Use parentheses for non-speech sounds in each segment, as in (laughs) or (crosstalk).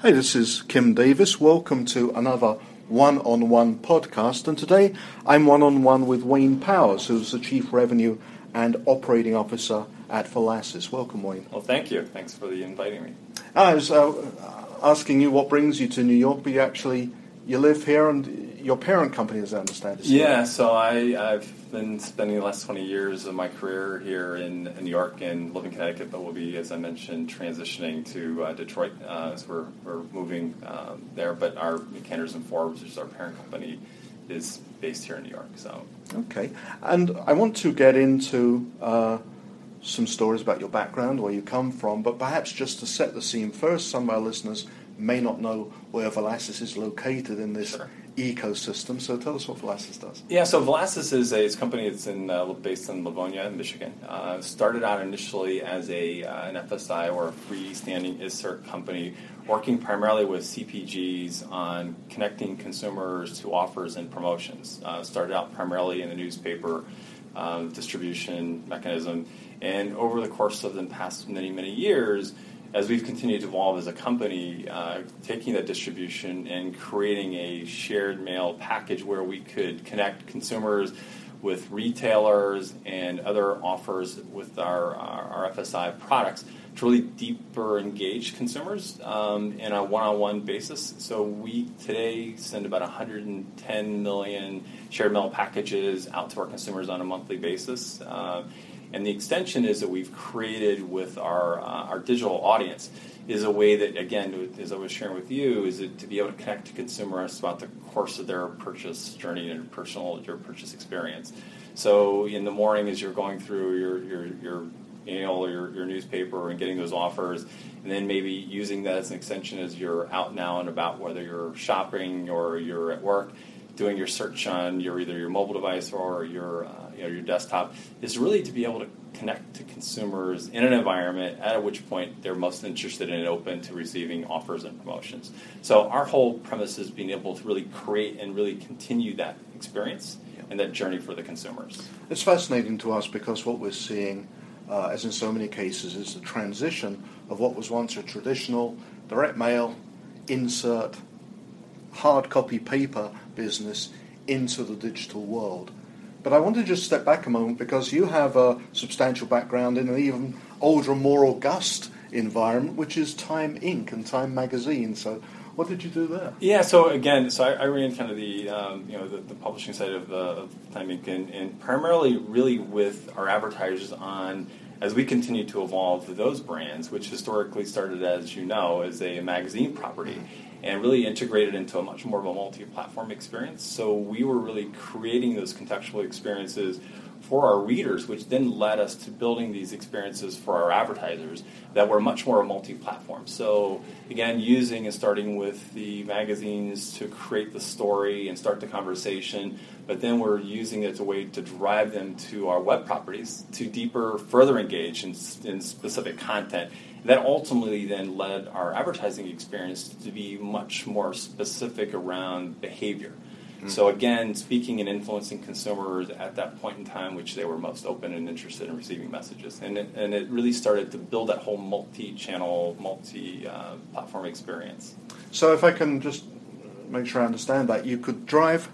Hey, this is Kim Davis. Welcome to another one on one podcast. And today I'm one on one with Wayne Powers, who's the Chief Revenue and Operating Officer at Valassis. Welcome, Wayne. Well, thank you. Thanks for the inviting me. I was uh, asking you what brings you to New York, but you actually you live here and your parent company, as I understand it. Yeah, so I, I've been spending the last 20 years of my career here in, in New York and living in Connecticut, but we'll be, as I mentioned, transitioning to uh, Detroit uh, as we're, we're moving um, there. But our Canders and Forbes, which is our parent company, is based here in New York. So okay, and I want to get into. Uh, some stories about your background, where you come from, but perhaps just to set the scene first, some of our listeners may not know where Valassis is located in this sure. ecosystem. So tell us what Valassis does. Yeah, so Valassis is a, company that's in, uh, based in Livonia, Michigan. Uh, started out initially as a, uh, an FSI or a freestanding insert company working primarily with CPGs on connecting consumers to offers and promotions. Uh, started out primarily in the newspaper um, distribution mechanism, and over the course of the past many, many years, as we've continued to evolve as a company, uh, taking that distribution and creating a shared mail package where we could connect consumers with retailers and other offers with our, our, our FSI products to really deeper engage consumers um, in a one-on-one basis. So we today send about 110 million shared mail packages out to our consumers on a monthly basis. Uh, and the extension is that we've created with our, uh, our digital audience is a way that, again, as I was sharing with you, is to be able to connect to consumers about the course of their purchase journey and personal your purchase experience. So in the morning, as you're going through your your, your mail or your, your newspaper and getting those offers, and then maybe using that as an extension as you're out now and about, whether you're shopping or you're at work, doing your search on your either your mobile device or your uh, you know, your desktop is really to be able to connect to consumers in an environment at which point they're most interested and open to receiving offers and promotions. So our whole premise is being able to really create and really continue that experience and that journey for the consumers. It's fascinating to us because what we're seeing, uh, as in so many cases, is the transition of what was once a traditional direct mail, insert, hard copy paper business into the digital world. But I want to just step back a moment because you have a substantial background in an even older, and more august environment, which is Time Inc. and Time Magazine. So, what did you do there? Yeah, so again, so I, I ran kind of the um, you know the, the, publishing side of, of Time Inc. And, and, primarily, really with our advertisers on as we continue to evolve those brands, which historically started as you know as a magazine property and really integrated into a much more of a multi-platform experience. So we were really creating those contextual experiences for our readers, which then led us to building these experiences for our advertisers that were much more multi-platform. So again, using and starting with the magazines to create the story and start the conversation, but then we're using it as a way to drive them to our web properties to deeper, further engage in, in specific content that ultimately then led our advertising experience to be much more specific around behavior. Mm-hmm. So again, speaking and influencing consumers at that point in time, which they were most open and interested in receiving messages, and it, and it really started to build that whole multi-channel, multi-platform uh, experience. So if I can just make sure I understand that, you could drive,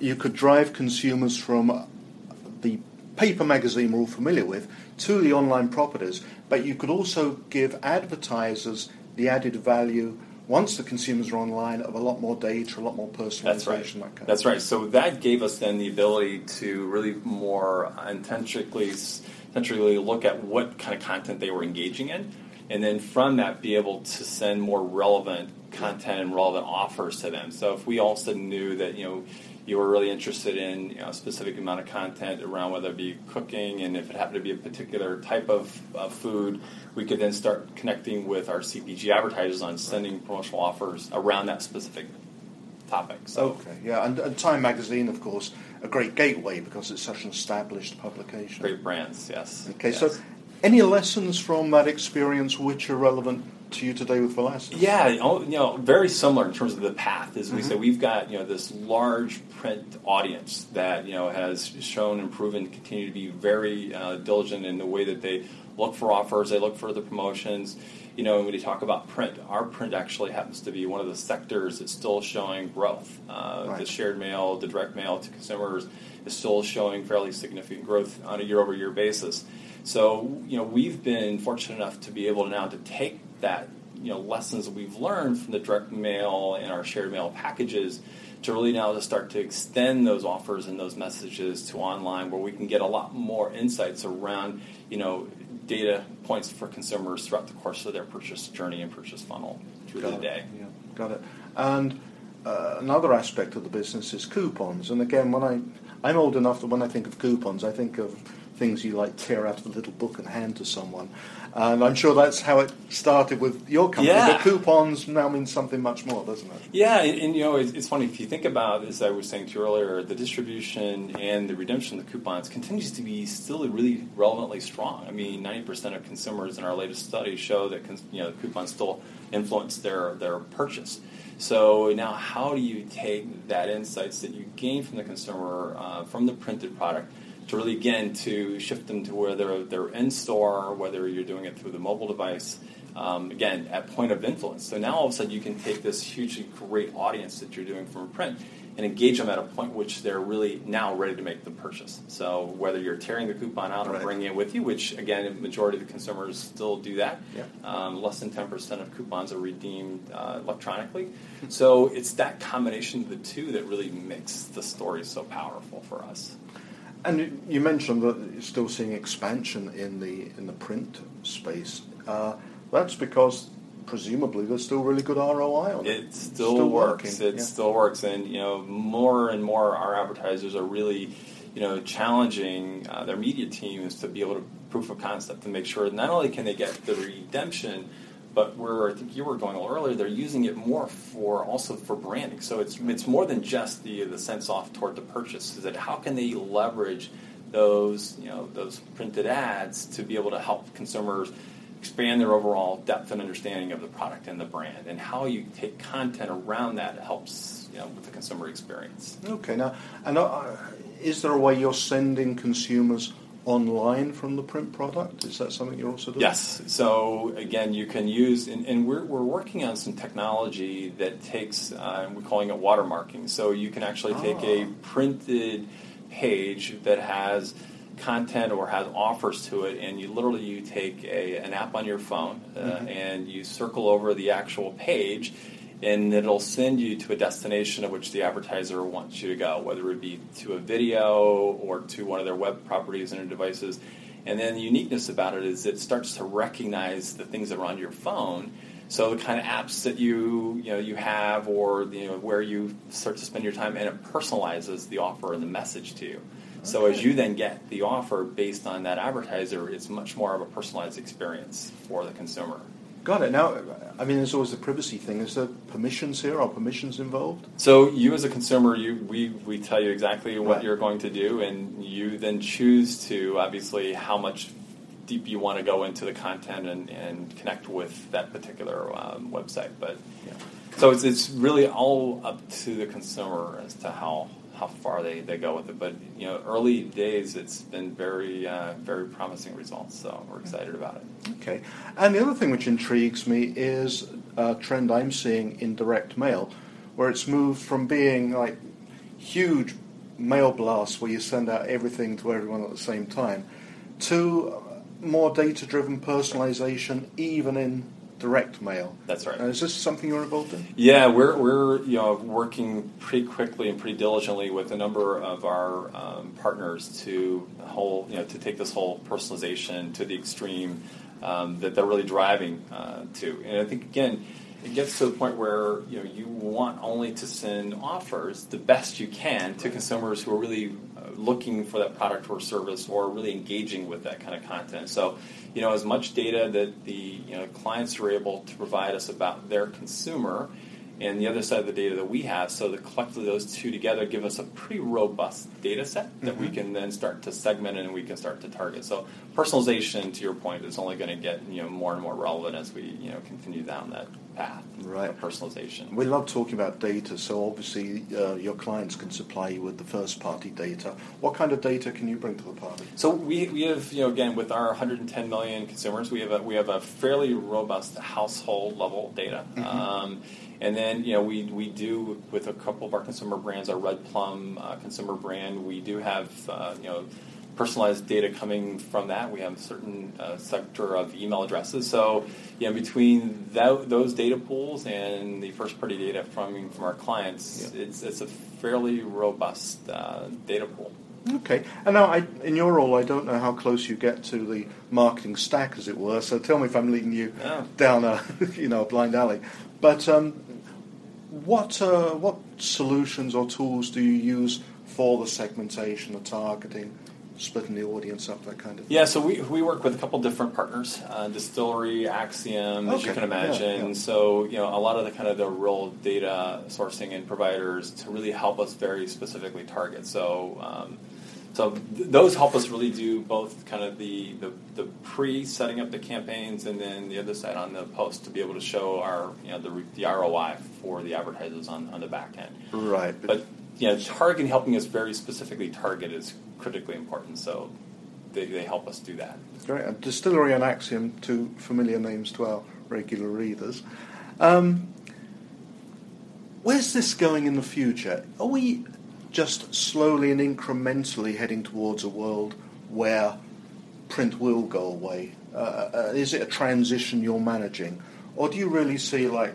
you could drive consumers from the paper magazine we're all familiar with to the online properties, but you could also give advertisers the added value once the consumers are online of a lot more data, a lot more personalization. That's right. That kind of thing. That's right. So that gave us then the ability to really more intentionally, intentionally look at what kind of content they were engaging in, and then from that be able to send more relevant content and relevant offers to them. So if we also knew that you know you were really interested in you know, a specific amount of content around whether it be cooking and if it happened to be a particular type of, of food, we could then start connecting with our CPG advertisers on sending promotional offers around that specific topic. So, okay, yeah, and, and Time Magazine, of course, a great gateway because it's such an established publication. Great brands, yes. Okay, yes. so any lessons from that experience which are relevant to you today with Valassis? Yeah, you know, very similar in terms of the path. As we mm-hmm. say, we've got you know this large print audience that you know has shown and proven to continue to be very uh, diligent in the way that they look for offers, they look for the promotions, you know, when you talk about print, our print actually happens to be one of the sectors that's still showing growth. Uh, Right. The shared mail, the direct mail to consumers is still showing fairly significant growth on a year-over-year basis. So, you know, we've been fortunate enough to be able now to take that, you know, lessons we've learned from the direct mail and our shared mail packages to really now to start to extend those offers and those messages to online where we can get a lot more insights around, you know, data points for consumers throughout the course of their purchase journey and purchase funnel through Got the it. day. Yeah, got it. And uh, another aspect of the business is coupons. And again, when I I'm old enough that when I think of coupons, I think of things you like tear out of a little book and hand to someone. And I'm sure that's how it started with your company. Yeah. But coupons now means something much more, doesn't it? Yeah, and, and you know, it's, it's funny if you think about, as I was saying to you earlier, the distribution and the redemption of the coupons continues to be still really relevantly strong. I mean, ninety percent of consumers in our latest study show that you know coupons still influence their their purchase. So now, how do you take that insights that you gain from the consumer uh, from the printed product? To really again to shift them to whether they're in store, whether you're doing it through the mobile device, um, again at point of influence. So now all of a sudden you can take this hugely great audience that you're doing from print and engage them at a point which they're really now ready to make the purchase. So whether you're tearing the coupon out or Right. bringing it with you, which again, majority of the consumers still do that. Yeah. Um, less than 10% of coupons are redeemed uh, electronically. So it's that combination of the two that really makes the story so powerful for us. And you- mentioned that you're still seeing expansion in the in the print space. Uh, that's because presumably there's still really good ROI on it. It still, Still works. working, It yeah. still works, and you know, more and more our advertisers are really, you know, challenging uh, their media teams to be able to proof of concept to make sure not only can they get the redemption, but where I think you were going a little earlier, they're using it more for also for branding. So it's it's more than just the the sense off toward the purchase. Is that how can they leverage those you know those printed ads to be able to help consumers expand their overall depth and understanding of the product and the brand, and how you take content around that helps you know with the consumer experience. Okay, now, and uh, is there a way you're sending consumers online from the print product? Is that something you're also doing? Yes. So again, you can use, and, and we're, we're working on some technology that takes, uh, we're calling it watermarking. So you can actually take a Ah. printed page that has content or has offers to it, and you literally you take a, an app on your phone uh, Mhm. and you circle over the actual page. And it'll send you to a destination of which the advertiser wants you to go, whether it be to a video or to one of their web properties and their devices. And then the uniqueness about it is it starts to recognize the things that are on your phone. So the kind of apps that you you know you have, or you know where you start to spend your time, and it personalizes the offer and the message to you. So as you then get the offer based on that advertiser, it's much more of a personalized experience for the consumer. Got it. Now, I mean, there's always the privacy thing. Is there permissions here? Are permissions involved? So you as a consumer, you we, we tell you exactly what Right. you're going to do, and you then choose to obviously how much deep you want to go into the content and, and connect with that particular um, website. But Yeah. so it's, it's really all up to the consumer as to how how far they, they go with it. But you know, early days, it's been very uh, very promising results. So we're excited about it. Okay. And the other thing which intrigues me is a trend I'm seeing in direct mail, where it's moved from being like huge mail blasts where you send out everything to everyone at the same time to more data driven personalization, even in direct mail. That's right. Uh, is this something you're involved in? Yeah, we're, we're you know working pretty quickly and pretty diligently with a number of our um, partners to whole you know to take this whole personalization to the extreme um, that they're really driving uh, to. And I think again, it gets to the point where you know you want only to send offers the best you can to consumers who are really uh, looking for that product or service or really engaging with that kind of content. So, you know, as much data that the you know clients are able to provide us about their consumer and the other side of the data that we have. So the collectively those two together give us a pretty robust data set that Mm-hmm. we can then start to segment and we can start to target. So personalization, to your point, is only going to get you know more and more relevant as we you know continue down that path Right. of personalization. We love talking about data, so obviously uh, your clients can supply you with the first party data. What kind of data can you bring to the party? So we, we have you know again with our 110 million consumers we have a we have a fairly robust household level data, um, and then you know we, we do with a couple of our consumer brands our Red Plum uh, consumer brand we do have uh, you know personalized data coming from that. We have a certain uh, sector of email addresses. So you know between tho- those data pools and the first party data from from our clients, Yeah. it's it's a fairly robust uh, data pool. Okay, and now I, in your role, I don't know how close you get to the marketing stack, as it were. So tell me if I'm leading you down a (laughs) you know a blind alley. But um, what uh, what solutions or tools do you use for the segmentation, the targeting, splitting the audience up, that kind of thing? Yeah, so we, we work with a couple different partners, uh, Distillery, Acxiom, as you can imagine. yeah, yeah. So you know a lot of the kind of the real data sourcing and providers to really help us very specifically target. So um, so th- those help us really do both kind of the, the, the pre setting up the campaigns and then the other side on the post to be able to show our you know the, the ROI for the advertisers on, on the back end. Right, But you know, targeting, helping us very specifically target is critically important. So they, they help us do that. Great. And Distillery and Acxiom, two familiar names to our regular readers. Um, where's this going in the future? Are we just slowly and incrementally heading towards a world where print will go away? Uh, uh, is it a transition you're managing? Or do you really see, like,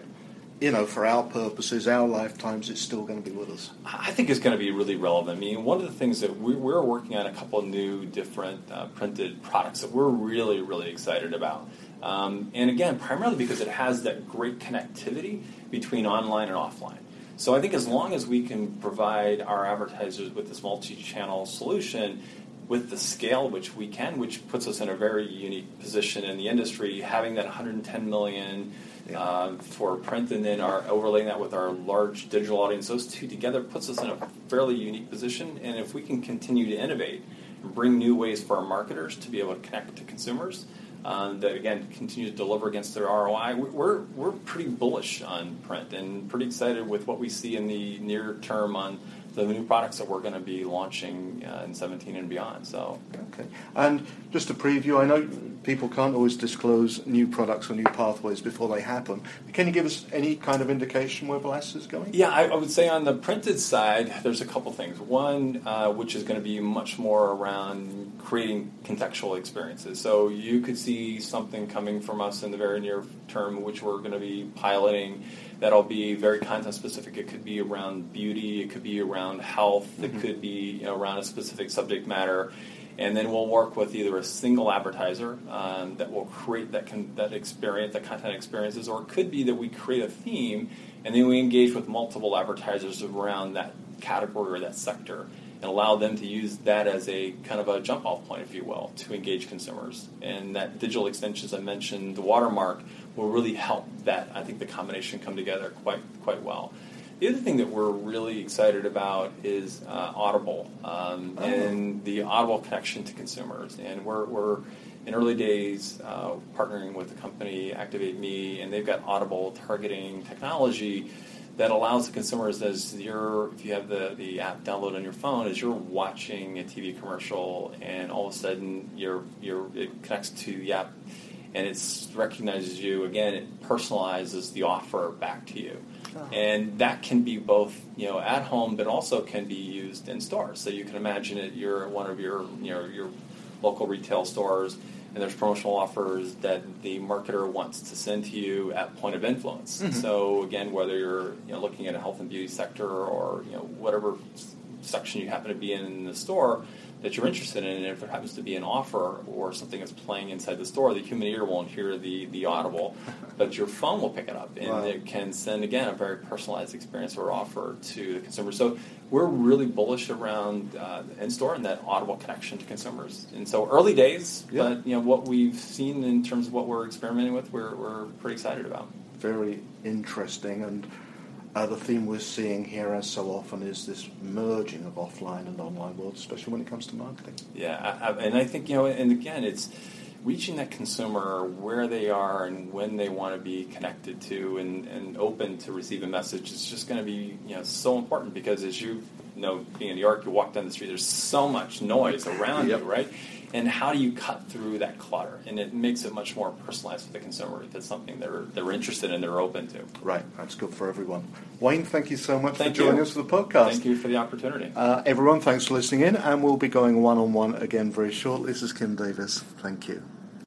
you know, for our purposes, our lifetimes, it's still going to be with us? I think it's going to be really relevant. I mean, one of the things that we, we're working on a couple of new different uh, printed products that we're really, really excited about. Um, and again, primarily because it has that great connectivity between online and offline. So I think as long as we can provide our advertisers with this multi-channel solution, with the scale which we can, which puts us in a very unique position in the industry, having that 110 million Yeah. uh, for print, and then our overlaying that with our large digital audience, those two together puts us in a fairly unique position. And if we can continue to innovate and bring new ways for our marketers to be able to connect to consumers, um, that again continue to deliver against their ROI, we- we're we're pretty bullish on print and pretty excited with what we see in the near term on the new products that we're going to be launching uh, in 17 and beyond. So. Okay. And just a preview, I know people can't always disclose new products or new pathways before they happen. Can you give us any kind of indication where Valassis is going? Yeah, I, I would say on the printed side, there's a couple things. One, uh, which is going to be much more around creating contextual experiences. So you could see something coming from us in the very near term, which we're going to be piloting. That'll be very content specific. It could be around beauty. It could be around health. It could be you know, around a specific subject matter. And then we'll work with either a single advertiser um, that will create that con- that experience, that content experiences, or it could be that we create a theme and then we engage with multiple advertisers around that category or that sector and allow them to use that as a kind of a jump off point, if you will, to engage consumers. And that digital extensions I mentioned, the watermark, will really help that. I think the combination come together quite quite well. The other thing that we're really excited about is uh, Audible um, Oh. and the Audible connection to consumers. And we're, we're in early days uh, partnering with the company Activate Me, and they've got Audible targeting technology that allows the consumers as you're if you have the, the app downloaded on your phone as you're watching a TV commercial and all of a sudden you're, you're it connects to the app and it recognizes you again it personalizes the offer back to you. And that can be both you know at home but also can be used in stores. So you can imagine it you're at one of your you know your local retail stores and there's promotional offers that the marketer wants to send to you at point of influence. Mm-hmm. So again whether you're you know looking at a health and beauty sector or you know whatever section you happen to be in in the store that you're interested in, and if there happens to be an offer or something that's playing inside the store, the human ear won't hear the, the audible, (laughs) but your phone will pick it up, and Wow. it can send again a very personalized experience or offer to the consumer. So we're really bullish around uh, in store and that audible connection to consumers. And so early days, Yeah. but you know what we've seen in terms of what we're experimenting with, we're, we're pretty excited about. Very interesting. And uh, the theme we're seeing here, as so often, is this merging of offline and online worlds, especially when it comes to marketing. Yeah, I, I, and I think you know, and again, it's reaching that consumer where they are and when they want to be connected to and, and open to receive a message is just going to be you know so important because as you know, being in New York, you walk down the street, there's so much noise around Yep. you, right? And how do you cut through that clutter? And it makes it much more personalized for the consumer if it's something they're they're interested in, they're open to. Right, that's good for everyone. Wayne, thank you so much Thank for joining you. us for the podcast. Thank you for the opportunity. Uh, everyone, thanks for listening in, and we'll be going one on one again very shortly. This is Kim Davis. Thank you.